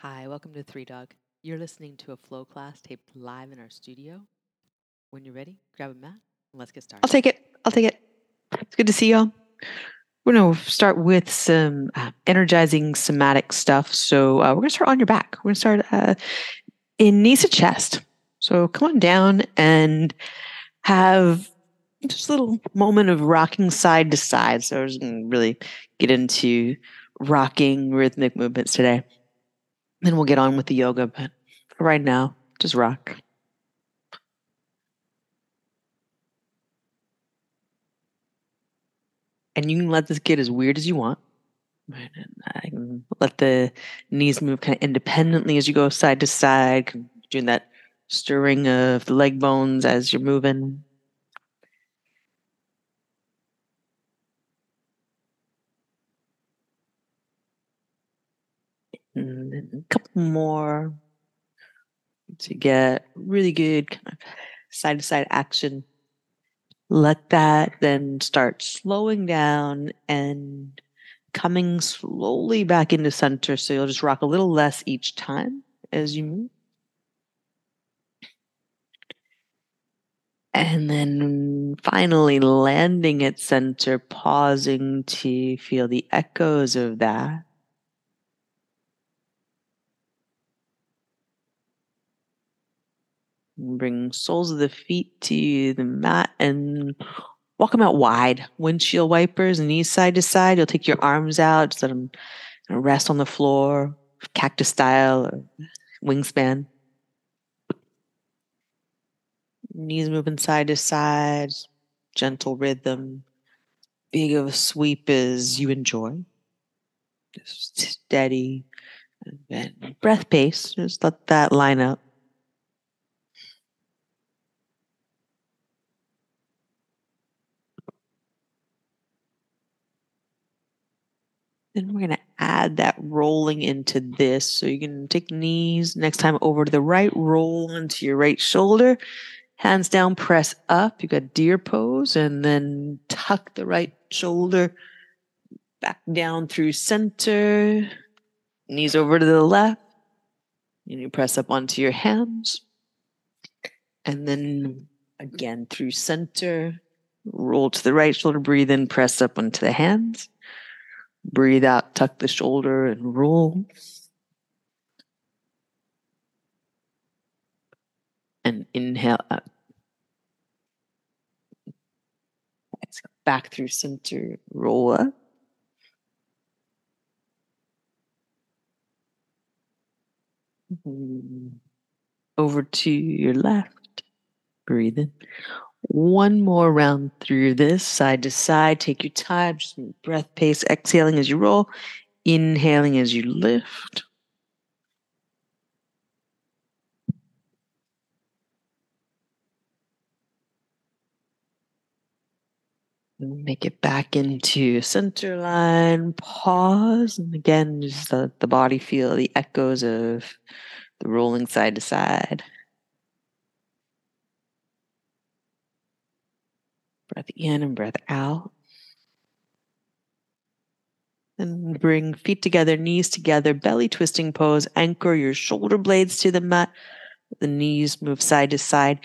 Hi, welcome to Three Dog. You're listening to a flow class taped live in our studio. When you're ready, grab a mat and let's get started. I'll take it. I'll take it. It's good to see y'all. We're going to start with some uh, energizing somatic stuff. So uh, we're going to start on your back. We're going to start uh, in knees to chest. So come on down and have just a little moment of rocking side to side. So we're going to really get into rocking rhythmic movements today. Then we'll get on with the yoga, but for right now, just rock. And you can let this get as weird as you want. I can let the knees move kind of independently as you go side to side, doing that stirring of the leg bones as you're moving. More to get really good kind of side to side action. Let that then start slowing down and coming slowly back into center. So you'll just rock a little less each time as you move. And then finally landing at center, pausing to feel the echoes of that. Bring soles of the feet to the mat and walk them out wide. Windshield wipers, knees side to side. You'll take your arms out, just let them rest on the floor, cactus style or wingspan. Knees moving side to side, gentle rhythm. Big of a sweep as you enjoy. Just steady. And breath pace. Just let that line up. Then we're going to add that rolling into this. So you can take knees next time over to the right, roll onto your right shoulder, hands down, press up. You got deer pose, and then tuck the right shoulder back down through center, knees over to the left. And you press up onto your hands. And then again through center, roll to the right shoulder, breathe in, press up onto the hands. Breathe out, tuck the shoulder and roll. And inhale up. Back through center, roll up. Mm-hmm. Over to your left. Breathe in. One more round through this, side to side. Take your time, just breath pace, exhaling as you roll, inhaling as you lift. Make it back into center line, pause, and again, just let the body feel the echoes of the rolling side to side. Breath in and breath out. And bring feet together, knees together, belly twisting pose. Anchor your shoulder blades to the mat. The knees move side to side.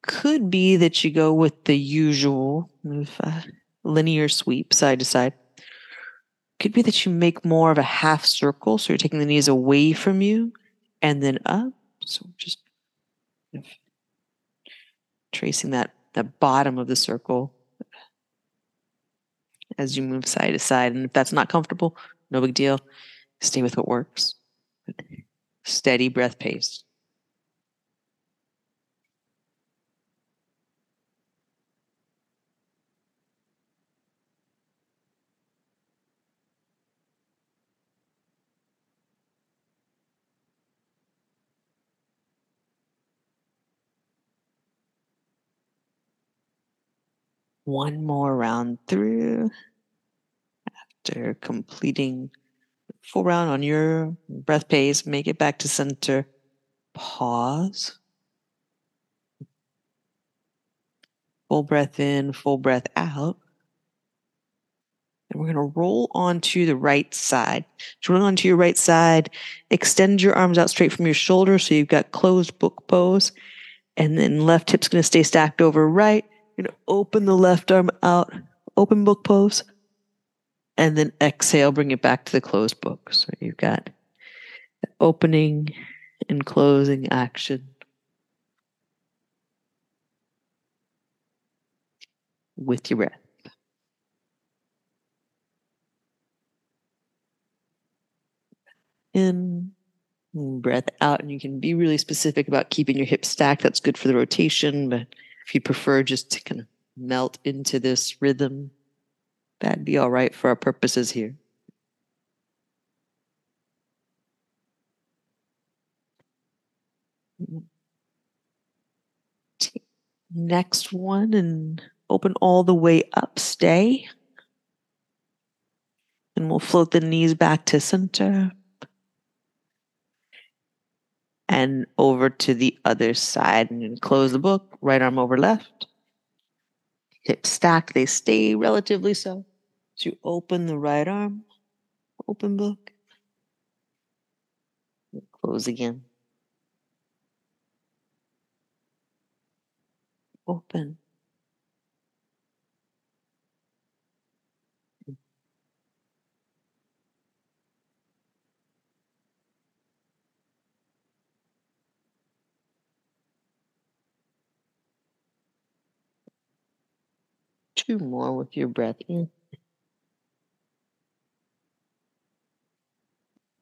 Could be that you go with the usual uh, linear sweep side to side. Could be that you make more of a half circle. So you're taking the knees away from you and then up. So just tracing that the bottom of the circle as you move side to side. And if that's not comfortable, no big deal. Stay with what works. Steady breath pace. One more round through after completing full round on your breath pace make it back to center pause full breath in full breath out And we're going to roll onto the right side. So roll onto your right side, extend your arms out straight from your shoulders so you've got closed book pose. And then left hip's going to stay stacked over right. You're going to open the left arm out, open book pose. And then exhale, bring it back to the closed book. So you've got opening and closing action. With your breath. in, breath out, and you can be really specific about keeping your hips stacked. That's good for the rotation, but if you prefer just to kind of melt into this rhythm, that'd be all right for our purposes here. Next one and open all the way up, stay. And we'll float the knees back to center and over to the other side and close the book, right arm over left. Hip stack, they stay relatively so. So you open the right arm, open book, close again. Open. Two more with your breath in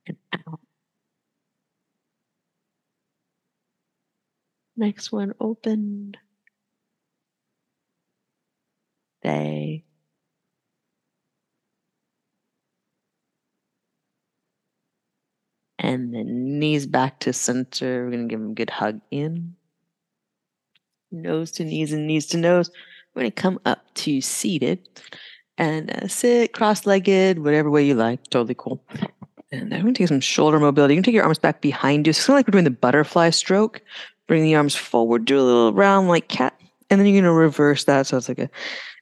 and out. Next one, open. Stay. And then knees back to center. We're going to give them a good hug in. Nose to knees and knees to nose. We're going to come up to seated and uh, sit cross legged, whatever way you like. Totally cool. And I'm going to take some shoulder mobility. You can take your arms back behind you. It's kind of like we're doing the butterfly stroke. Bring the arms forward, do a little round like cat. And then you're going to reverse that. So it's like a,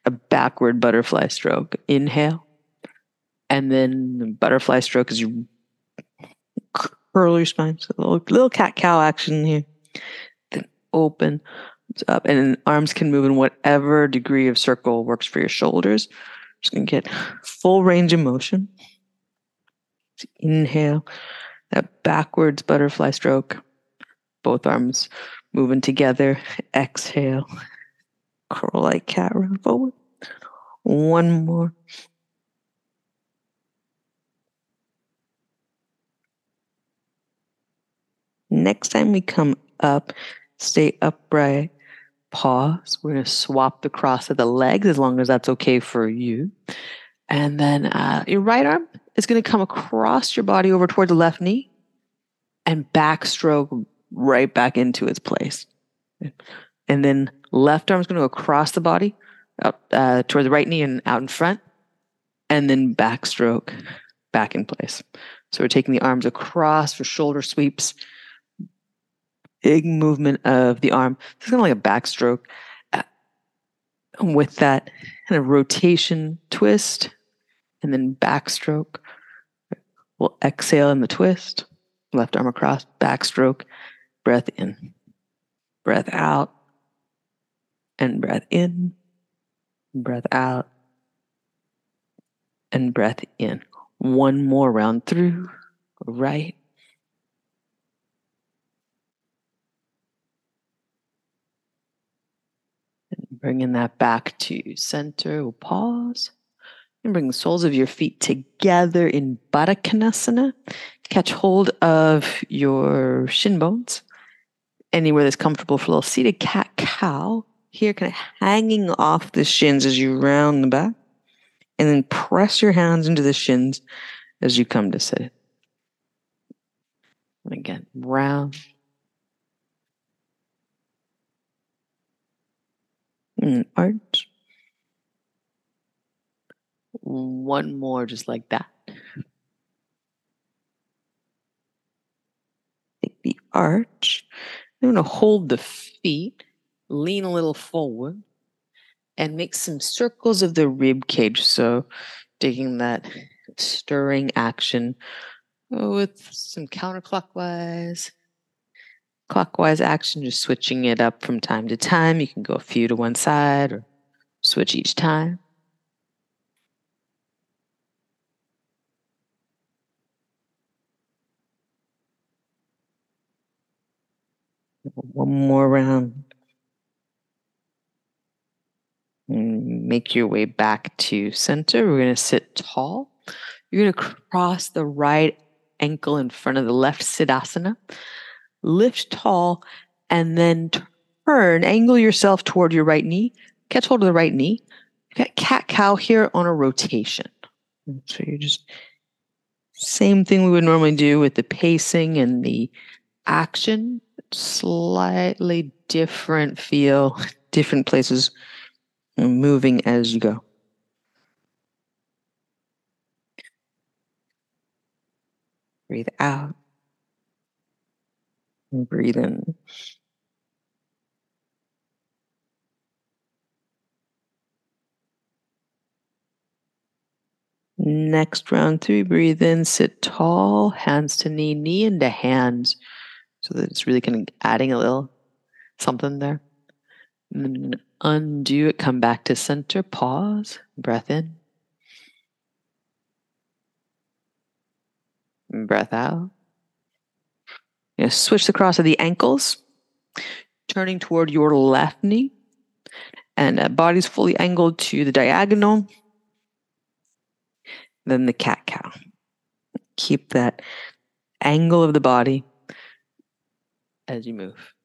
a backward butterfly stroke. Inhale. And then the butterfly stroke is you curl your spine. So a little, little cat cow action here. Then open up and arms can move in whatever degree of circle works for your shoulders. Just gonna get full range of motion. inhale, that backwards butterfly stroke. Both arms moving together. Exhale, curl like cat, run forward. One more. Next time we come up, stay upright pause. We're going to swap the cross of the legs as long as that's okay for you. And then uh, your right arm is going to come across your body over toward the left knee and backstroke right back into its place. And then left arm is going to go across the body out uh, toward the right knee and out in front. And then backstroke back in place. So we're taking the arms across for shoulder sweeps big movement of the arm. It's kind of like a backstroke. Uh, with that kind of rotation twist and then backstroke. We'll exhale in the twist, left arm across, backstroke, breath in, breath out, and breath in, breath out, and breath in. One more round through, right Bringing that back to center. We'll pause. And bring the soles of your feet together in Baddha Konasana. Catch hold of your shin bones anywhere that's comfortable for a little seated cat cow. Here, kind of hanging off the shins as you round the back. And then press your hands into the shins as you come to sit. And again, round Mm, arch. One more just like that. Take the arch. I'm going to hold the feet, lean a little forward, and make some circles of the rib cage. So taking that stirring action with some counterclockwise, clockwise action, just switching it up from time to time. You can go a few to one side or switch each time. One more round. make your way back to center. We're going to sit tall. You're going to cross the right ankle in front of the left Siddhasana. Lift tall and then turn, angle yourself toward your right knee. Catch hold of the right knee. got cat cow here on a rotation. So you're just same thing we would normally do with the pacing and the action. Slightly different feel, different places moving as you go. Breathe out. And breathe in. Next round three, breathe in, sit tall, hands to knee, knee into hands, so that it's really kind of adding a little something there. And undo it, come back to center, pause, breath in. Breath out. You switch the cross of the ankles, turning toward your left knee, and uh, body's fully angled to the diagonal. Then the cat cow. Keep that angle of the body as you move.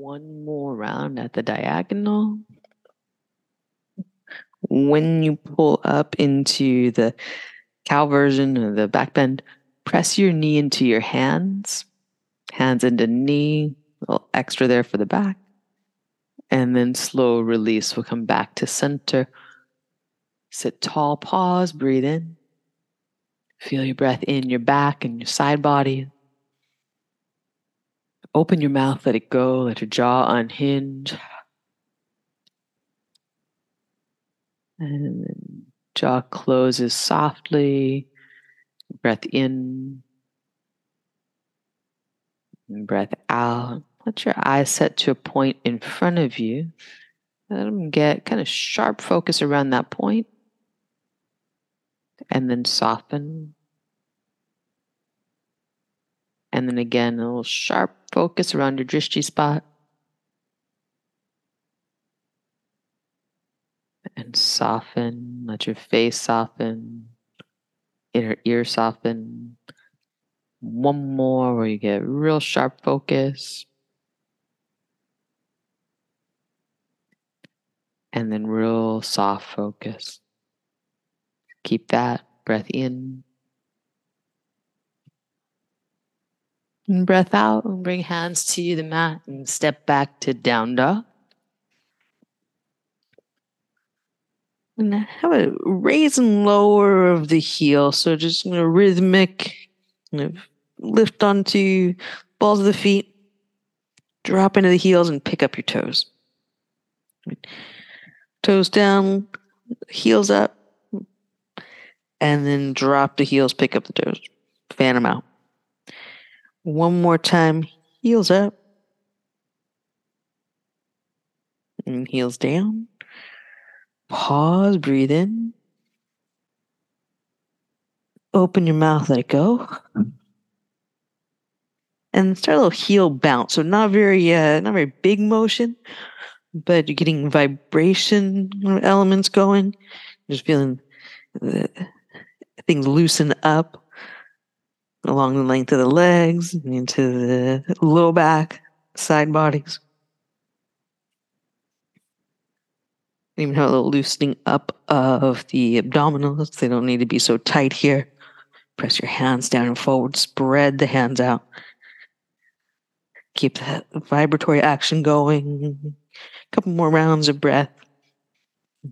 One more round at the diagonal. When you pull up into the cow version of the back bend, press your knee into your hands, hands into knee, a little extra there for the back. And then slow release. We'll come back to center. Sit tall, pause, breathe in. Feel your breath in your back and your side body. Open your mouth, let it go, let your jaw unhinge. And jaw closes softly. Breath in. And breath out. Let your eyes set to a point in front of you. Let them get kind of sharp focus around that point. And then soften. And then again, a little sharp focus around your drishti spot. And soften, let your face soften, inner ear soften. One more where you get real sharp focus. And then real soft focus. Keep that breath in And breath out and bring hands to the mat and step back to down dog. And have a raise and lower of the heel. So just you know, rhythmic, you know, lift onto balls of the feet, drop into the heels and pick up your toes. Toes down, heels up, and then drop the heels, pick up the toes, fan them out. One more time, heels up. And heels down. Pause, breathe in. Open your mouth, let it go. And start a little heel bounce. So not very uh, not very big motion, but you're getting vibration elements going. Just feeling the, things loosen up along the length of the legs, into the low back, side bodies. Even have a little loosening up of the abdominals. They don't need to be so tight here. Press your hands down and forward. Spread the hands out. Keep that vibratory action going. A couple more rounds of breath.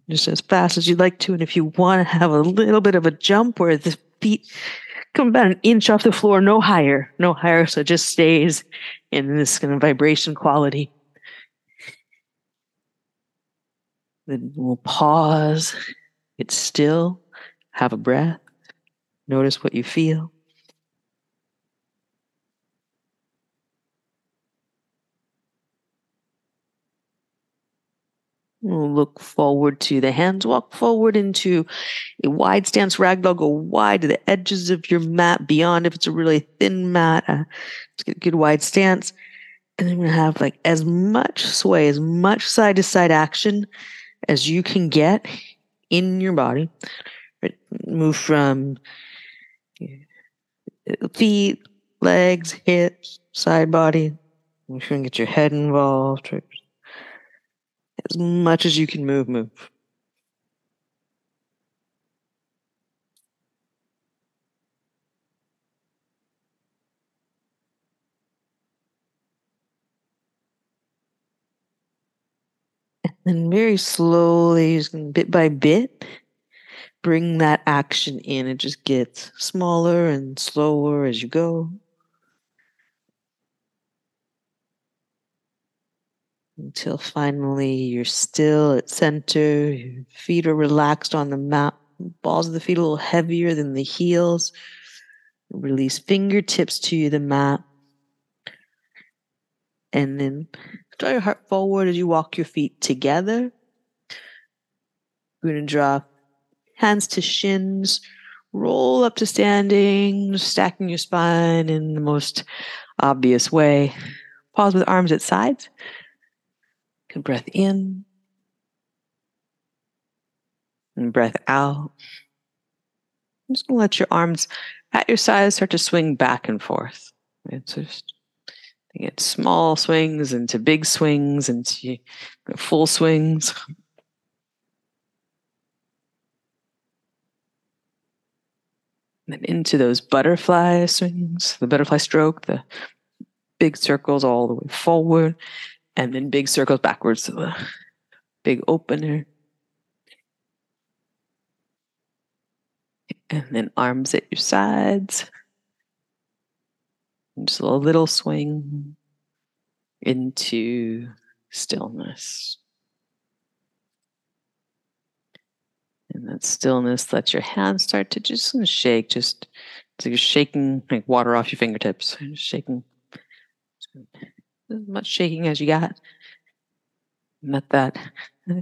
Just as fast as you'd like to. And if you want to have a little bit of a jump where the feet come about an inch off the floor, no higher, no higher. So it just stays in this kind of vibration quality. Then we'll pause, get still, have a breath, notice what you feel. We'll look forward to the hands. Walk forward into a wide stance ragdoll. Go wide to the edges of your mat, beyond if it's a really thin mat. Uh, get a good wide stance. And then we're going to have like as much sway, as much side to side action as you can get in your body. Right? Move from feet, legs, hips, side body. Make sure you get your head involved. Right? As much as you can move, move. And very slowly, bit by bit, bring that action in. It just gets smaller and slower as you go. Until finally you're still at center. Your feet are relaxed on the mat. Balls of the feet a little heavier than the heels. Release fingertips to the mat. And then draw your heart forward as you walk your feet together. We're going to draw hands to shins, roll up to standing, stacking your spine in the most obvious way. Pause with arms at sides. Good breath in and breath out. I'm just going to let your arms at your sides start to swing back and forth. It's just they get small swings into big swings into full swings. And then into those butterfly swings, the butterfly stroke, the big circles all the way forward, and then big circles backwards to the uh, big opener. And then arms at your sides. And just a little swing into stillness. And that stillness lets your hands start to just shake, just so you're shaking like water off your fingertips, just shaking as much shaking as you got. Let that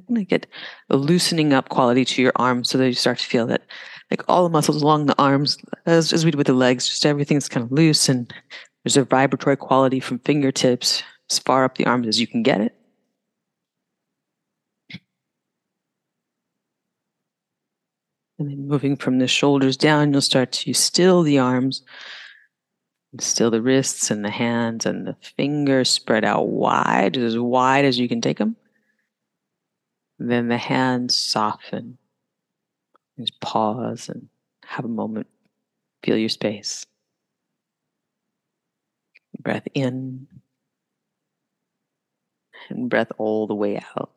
like get a loosening up quality to your arms so that you start to feel that like all the muscles along the arms, as, as we do with the legs, just everything's kind of loose and there's a vibratory quality from fingertips as far up the arms as you can get it. And then moving from the shoulders down, you'll start to still the arms Still the wrists and the hands and the fingers spread out wide, as wide as you can take them. Then the hands soften. Just pause and have a moment. Feel your space. Breath in and breath all the way out.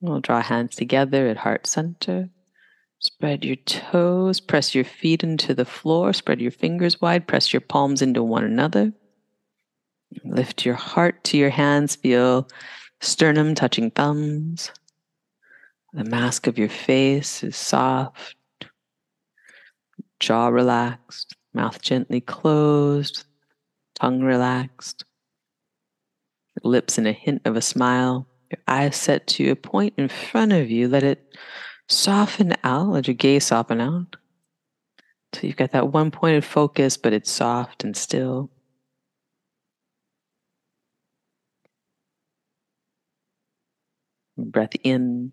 We'll draw hands together at heart center. Spread your toes, press your feet into the floor, spread your fingers wide, press your palms into one another. Lift your heart to your hands, feel sternum touching thumbs. The mask of your face is soft, jaw relaxed, mouth gently closed, tongue relaxed, lips in a hint of a smile, your eyes set to a point in front of you. Let it Soften out, let your gaze soften out. So you've got that one pointed focus, but it's soft and still. Breath in,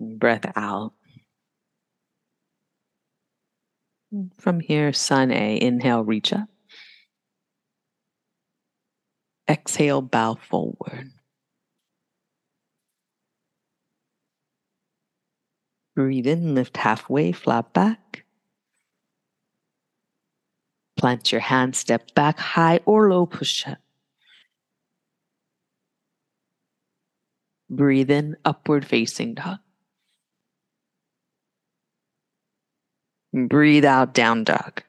breath out. From here, sun A, inhale, reach up. Exhale, bow forward. Breathe in, lift halfway, flat back. Plant your hand, step back, high or low push up. Breathe in, upward facing dog. Breathe out, down dog.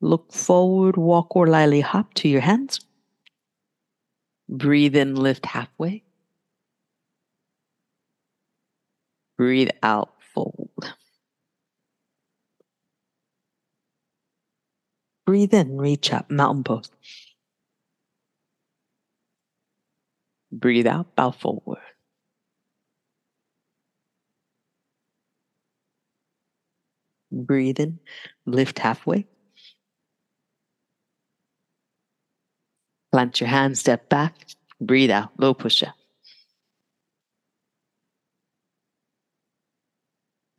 Look forward, walk or lightly hop to your hands. Breathe in, lift halfway. Breathe out, fold. Breathe in, reach up, mountain pose. Breathe out, bow forward. Breathe in, lift halfway. Plant your hands, step back, breathe out, low push up.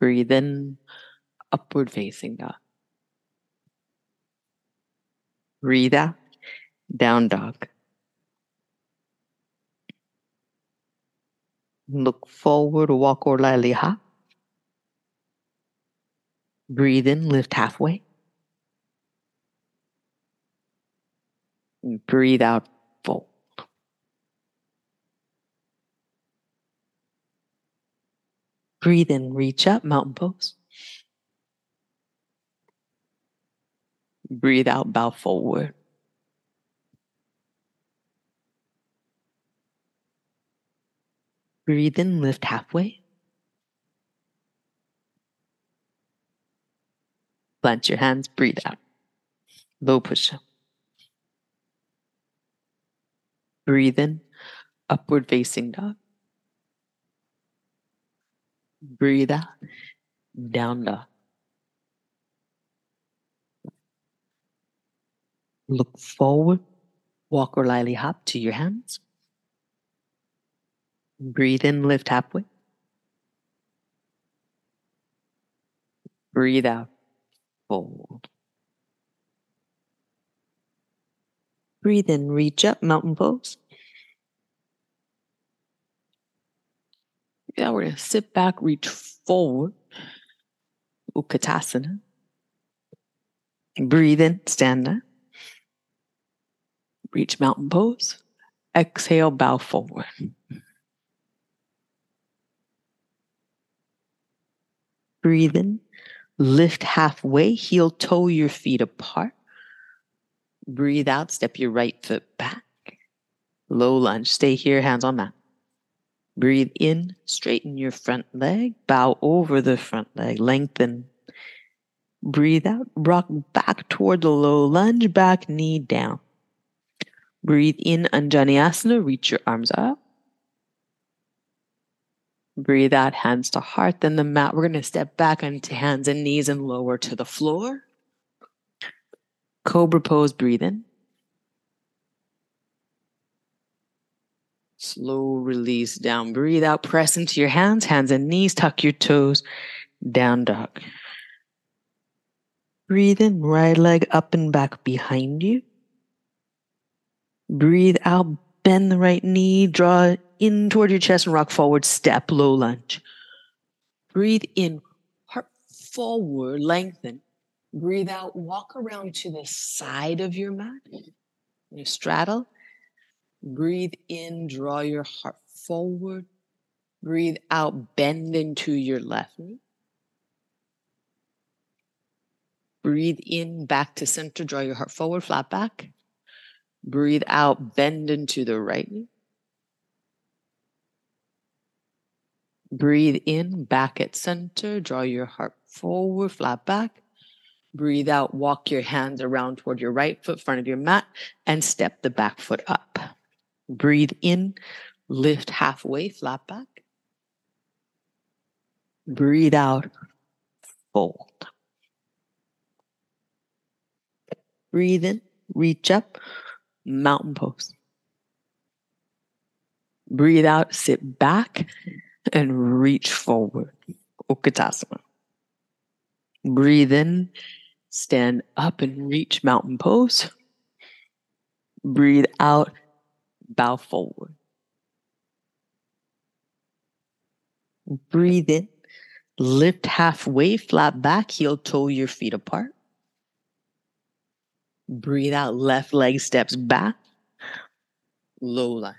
Breathe in, upward facing dog. Breathe out, down dog. Look forward, walk or lightly hop. Breathe in, lift halfway. Breathe out, fold. Breathe in, reach up, mountain pose. Breathe out, bow forward. Breathe in, lift halfway. Plant your hands, breathe out. Low push up. Breathe in, upward facing dog. Breathe out, down dog. Look forward, walk or lightly hop to your hands. Breathe in, lift halfway. Breathe out, fold. Breathe in, reach up, mountain pose. Yeah, we're to sit back, reach forward. Utkatasana. Breathe in, stand up. Reach mountain pose. Exhale, bow forward. Breathe in, lift halfway, heel toe your feet apart. Breathe out, step your right foot back. Low lunge, stay here, hands on mat. Breathe in, straighten your front leg, bow over the front leg, lengthen. Breathe out, rock back toward the low lunge, back knee down. Breathe in, Anjaneyasana, reach your arms up. Breathe out, hands to heart. Then the mat, we're going to step back onto hands and knees and lower to the floor. Cobra pose, breathe in. Slow release down. Breathe out, press into your hands, hands and knees, tuck your toes, down dog. Breathe in, right leg up and back behind you. Breathe out, bend the right knee, draw in toward your chest and rock forward, step, low lunge. Breathe in, heart forward, lengthen. Breathe out, walk around to the side of your mat. You straddle. Breathe in, draw your heart forward. Breathe out, bend into your left knee. Breathe in, back to center, draw your heart forward, flat back. Breathe out, bend into the right knee. Breathe in, back at center, draw your heart forward, flat back. Breathe out, walk your hands around toward your right foot, front of your mat, and step the back foot up. Breathe in, lift halfway, flat back. Breathe out, fold. Breathe in, reach up, mountain pose. Breathe out, sit back, and reach forward. Utkatasana. Breathe in, stand up and reach mountain pose. Breathe out, bow forward. Breathe in. Lift halfway, flat back, heel toe your feet apart. Breathe out, left leg steps back. Low lunge.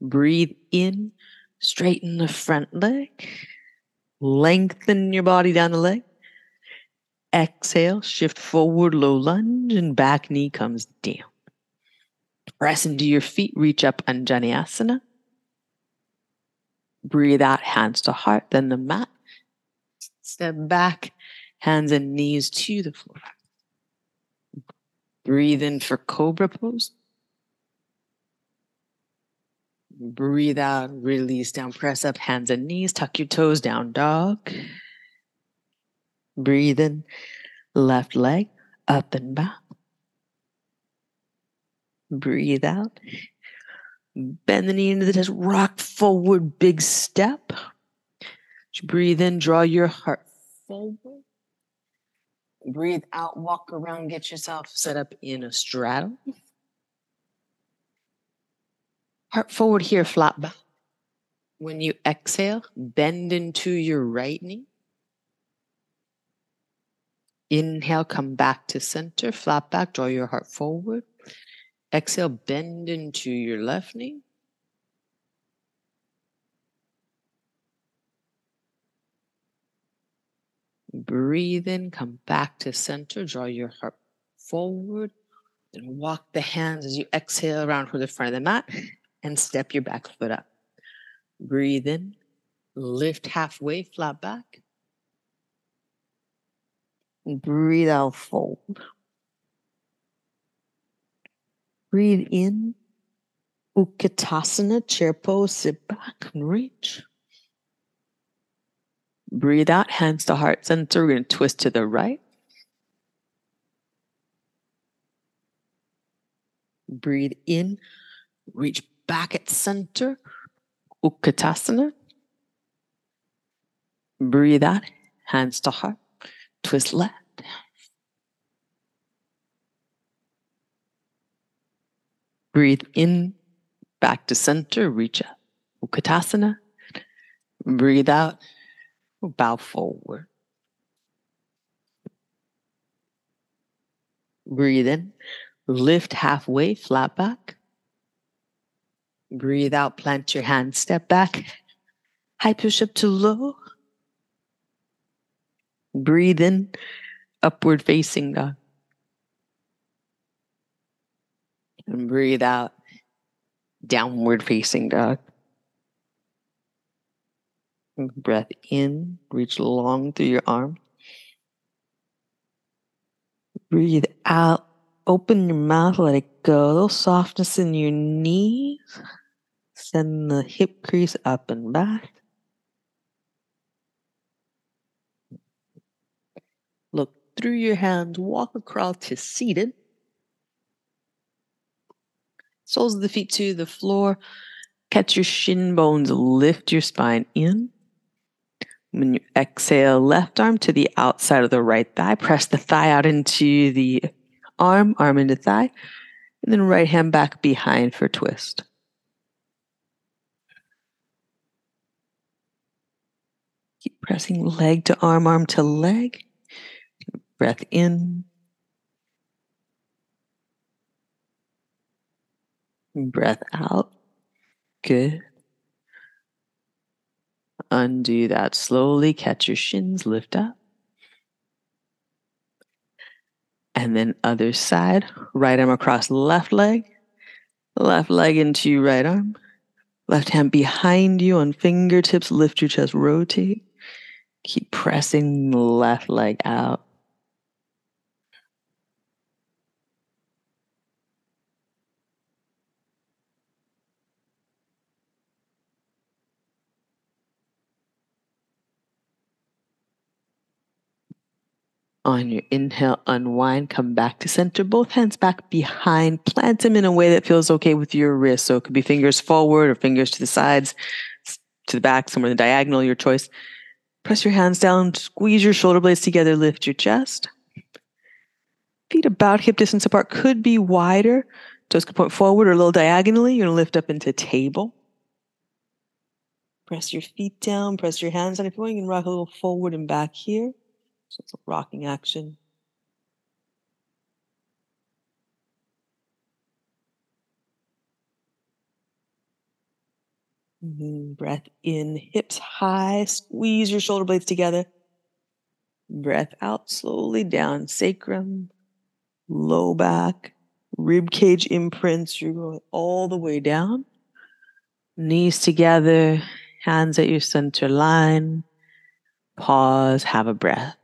Breathe in, straighten the front leg. Lengthen your body down the leg. Exhale, shift forward, low lunge, and back knee comes down. Press into your feet, reach up, Anjaneyasana. Breathe out, hands to heart, then the mat. Step back, hands and knees to the floor. Breathe in for cobra pose. Breathe out, release down, press up, hands and knees, tuck your toes down, dog. Breathe in, left leg up and back. Breathe out. Bend the knee into the chest, rock forward, big step. Breathe in, draw your heart forward. Breathe out, walk around, get yourself set up in a straddle. Heart forward here, flat back. When you exhale, bend into your right knee. Inhale, come back to center, flat back, draw your heart forward. Exhale, bend into your left knee. Breathe in, come back to center, draw your heart forward, and walk the hands as you exhale around for the front of the mat and step your back foot up. Breathe in, lift halfway, flat back. Breathe out, fold. Breathe in, Utkatasana, chair pose, sit back and reach. Breathe out, hands to heart center. We're going to twist to the right. Breathe in, reach back at center, Utkatasana. Breathe out, hands to heart, twist left. Breathe in, back to center, reach up, Utkatasana. Breathe out, bow forward. Breathe in, lift halfway, flat back. Breathe out, plant your hands, step back. High push up to low. Breathe in, upward facing dog. And breathe out, downward facing dog. Breath in, reach long through your arm. Breathe out, open your mouth, let it go. A little softness in your knees. Send the hip crease up and back. Look through your hands, walk across to seated. Soles of the feet to the floor. Catch your shin bones, lift your spine in. When you exhale, left arm to the outside of the right thigh. Press the thigh out into the arm, arm into thigh. And then right hand back behind for twist. Keep pressing leg to arm, arm to leg. Breath in. Breath out. Good. Undo that slowly. Catch your shins, lift up. And then other side, right arm across left leg, left leg into right arm, left hand behind you on fingertips, lift your chest, rotate. Keep pressing left leg out. On your inhale, unwind, come back to center, both hands back behind, plant them in a way that feels okay with your wrist. So it could be fingers forward or fingers to the sides, to the back, somewhere in the diagonal, your choice. Press your hands down, squeeze your shoulder blades together, lift your chest. Feet about hip distance apart could be wider. Toes could point forward or a little diagonally. You're to lift up into table. Press your feet down, press your hands down. If you want, you can rock a little forward and back here. So it's a rocking action. Mhm, Breath in, hips high, squeeze your shoulder blades together. Breath out slowly down, sacrum, low back, rib cage imprints. You're going all the way down. Knees together, hands at your center line. Pause, have a breath.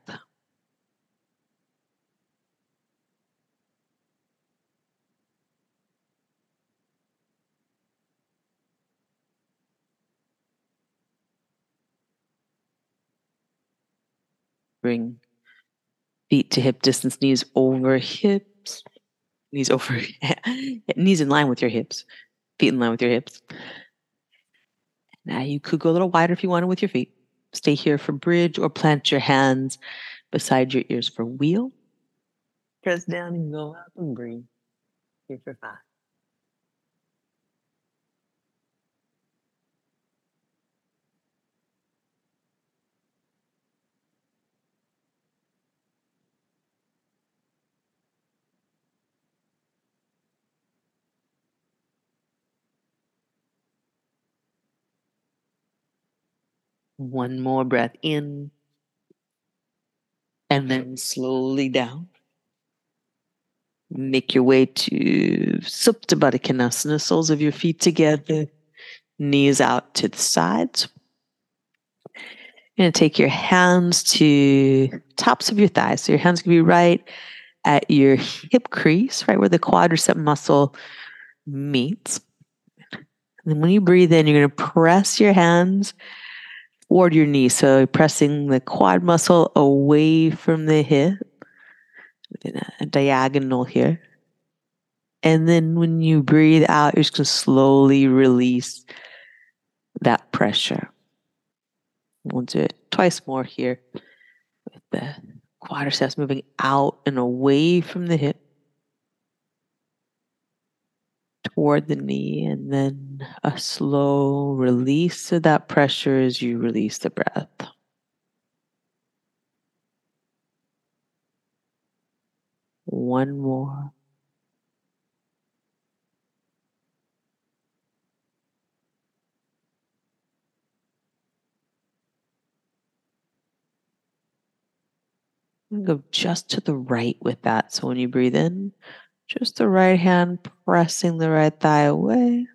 Bring feet to hip distance, knees over hips, knees over, knees in line with your hips, feet in line with your hips. Now you could go a little wider if you wanted with your feet. Stay here for bridge or plant your hands beside your ears for wheel. Press down and go up and breathe. Here for five. One more breath in. And then slowly down. Make your way to Supta Konasana, soles of your feet together, knees out to the sides. To take your hands to tops of your thighs. So your hands can be right at your hip crease, right where the quadricep muscle meets. And then when you breathe in, you're going to press your hands toward your knee. So pressing the quad muscle away from the hip a diagonal here. And then when you breathe out, you're just going to slowly release that pressure. We'll do it twice more here with the quadriceps moving out and away from the hip toward the knee, and then a slow release of that pressure as you release the breath. One more. Go just to the right with that. So when you breathe in, just the right hand pressing the right thigh away.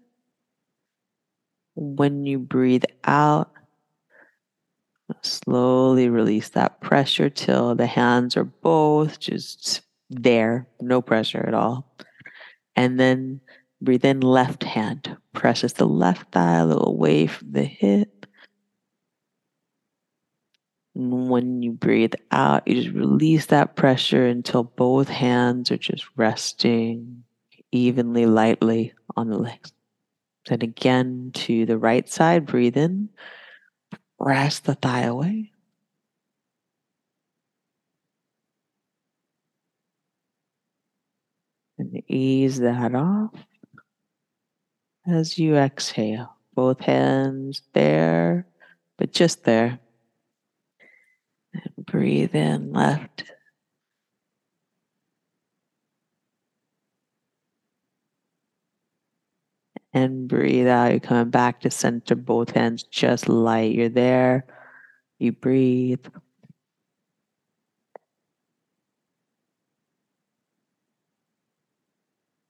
When you breathe out, slowly release that pressure till the hands are both just there, no pressure at all. And then breathe in, left hand presses the left thigh a little away from the hip. And when you breathe out, you just release that pressure until both hands are just resting evenly, lightly on the legs. Then again to the right side, breathe in, press the thigh away. And ease that off as you exhale. Both hands there, but just there. And breathe in left. And breathe out. You're coming back to center, both hands just light. You're there. You breathe.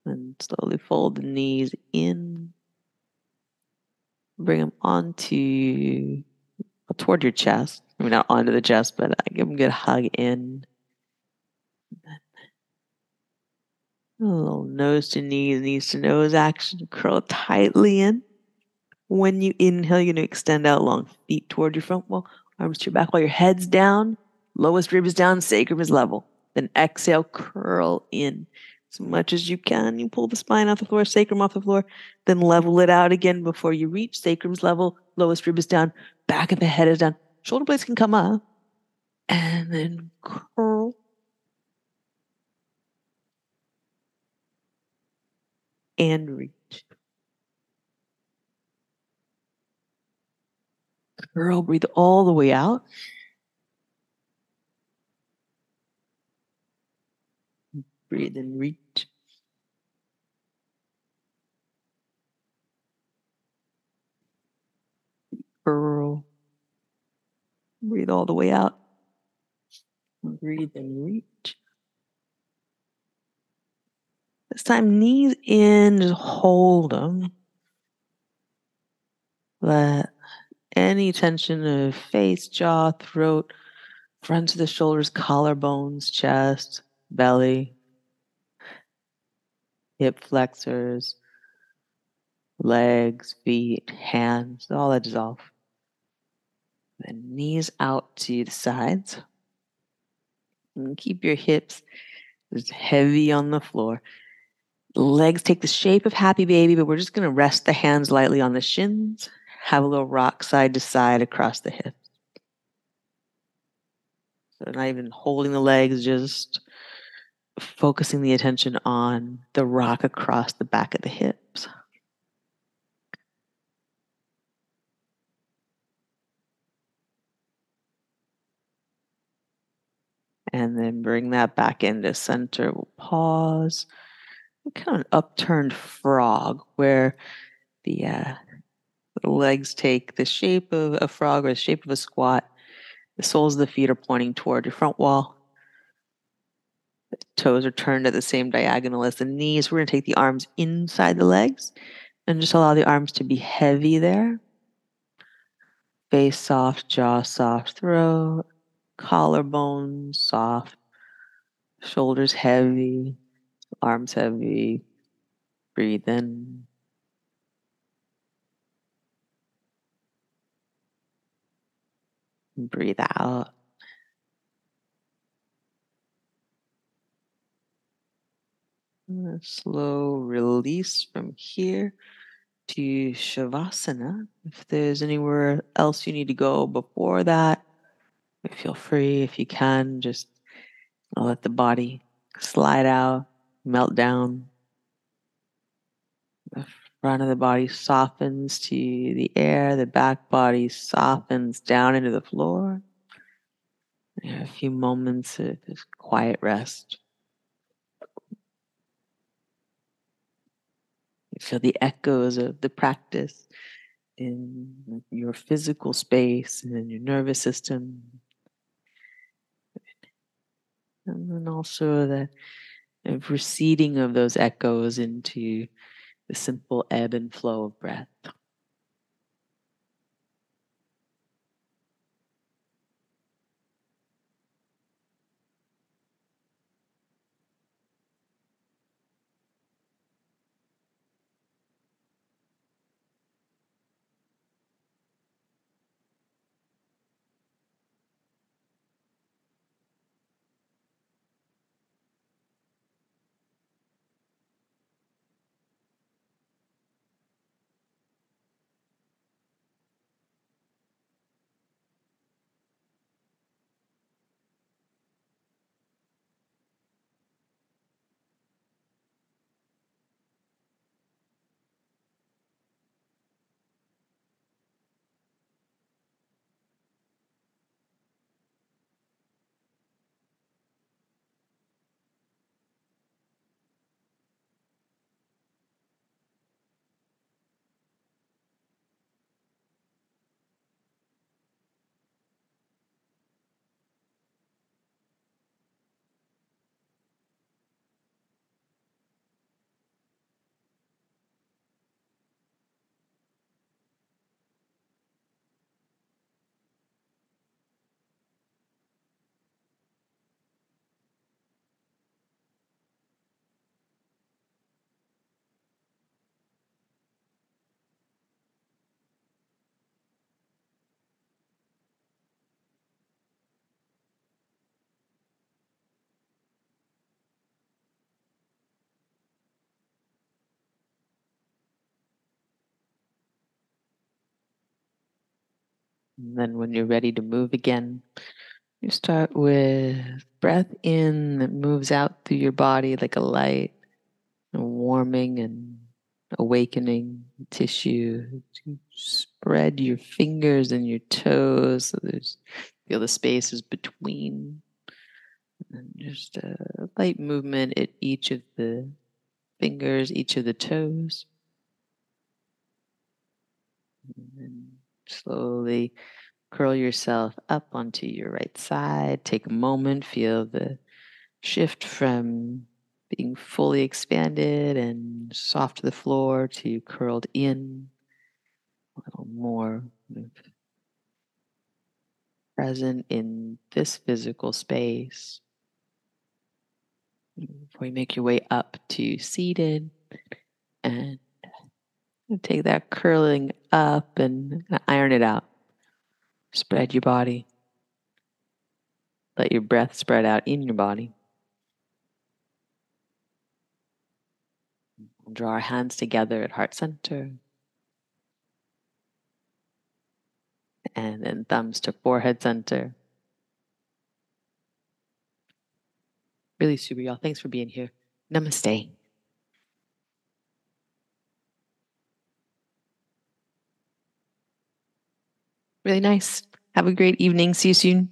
And slowly fold the knees in. Bring them onto toward your chest. I mean, not onto the chest, but I give them a good hug in. A little nose to knees, knees to nose action. Curl tightly in. When you inhale, you're going to extend out long feet toward your front wall, arms to your back while your head's down. Lowest rib is down, sacrum is level. Then exhale, curl in as much as you can. You pull the spine off the floor, sacrum off the floor, then level it out again before you reach sacrum's level. Lowest rib is down, back of the head is down. Shoulder blades can come up. And then curl. And reach. curl, breathe all the way out. Breathe and reach. Curl. Breathe all the way out. Breathe and reach. This time, knees in, just hold them. Let any tension of face, jaw, throat, front of the shoulders, collarbones, chest, belly, hip flexors, legs, feet, hands, all that dissolve. Knees out to the sides. And keep your hips just heavy on the floor. Legs take the shape of happy baby, but we're just going to rest the hands lightly on the shins. Have a little rock side to side across the hips. So not even holding the legs, just focusing the attention on the rock across the back of the hips. And then bring that back into center. We'll pause. Kind of an upturned frog where the, uh, legs take the shape of a frog or the shape of a squat. The soles of the feet are pointing toward your front wall. The toes are turned at the same diagonal as the knees. We're going to take the arms inside the legs and just allow the arms to be heavy there. Face soft, jaw soft, throat, collarbone soft, shoulders heavy, arms heavy. Breathe in. Breathe out. A slow release from here to Shavasana. If there's anywhere else you need to go before that, feel free. If you can, just let the body slide out, melt down. The front of the body softens to the air, the back body softens down into the floor. a few moments of quiet rest. You feel the echoes of the practice in your physical space and in your nervous system. And then also the uh, receding of those echoes into the simple ebb and flow of breath. And then when you're ready to move again, you start with breath in that moves out through your body like a light, warming and awakening tissue. Spread your fingers and your toes so there's feel the spaces between. And just a light movement at each of the fingers, each of the toes. And slowly curl yourself up onto your right side. Take a moment, feel the shift from being fully expanded and soft to the floor to curled in, a little more present in this physical space. Before you make your way up to seated and take that curling up and iron it out. Spread your body. Let your breath spread out in your body. Draw our hands together at heart center. And then thumbs to forehead center. Really super, y'all. Thanks for being here. Namaste. Really nice. Have a great evening. See you soon.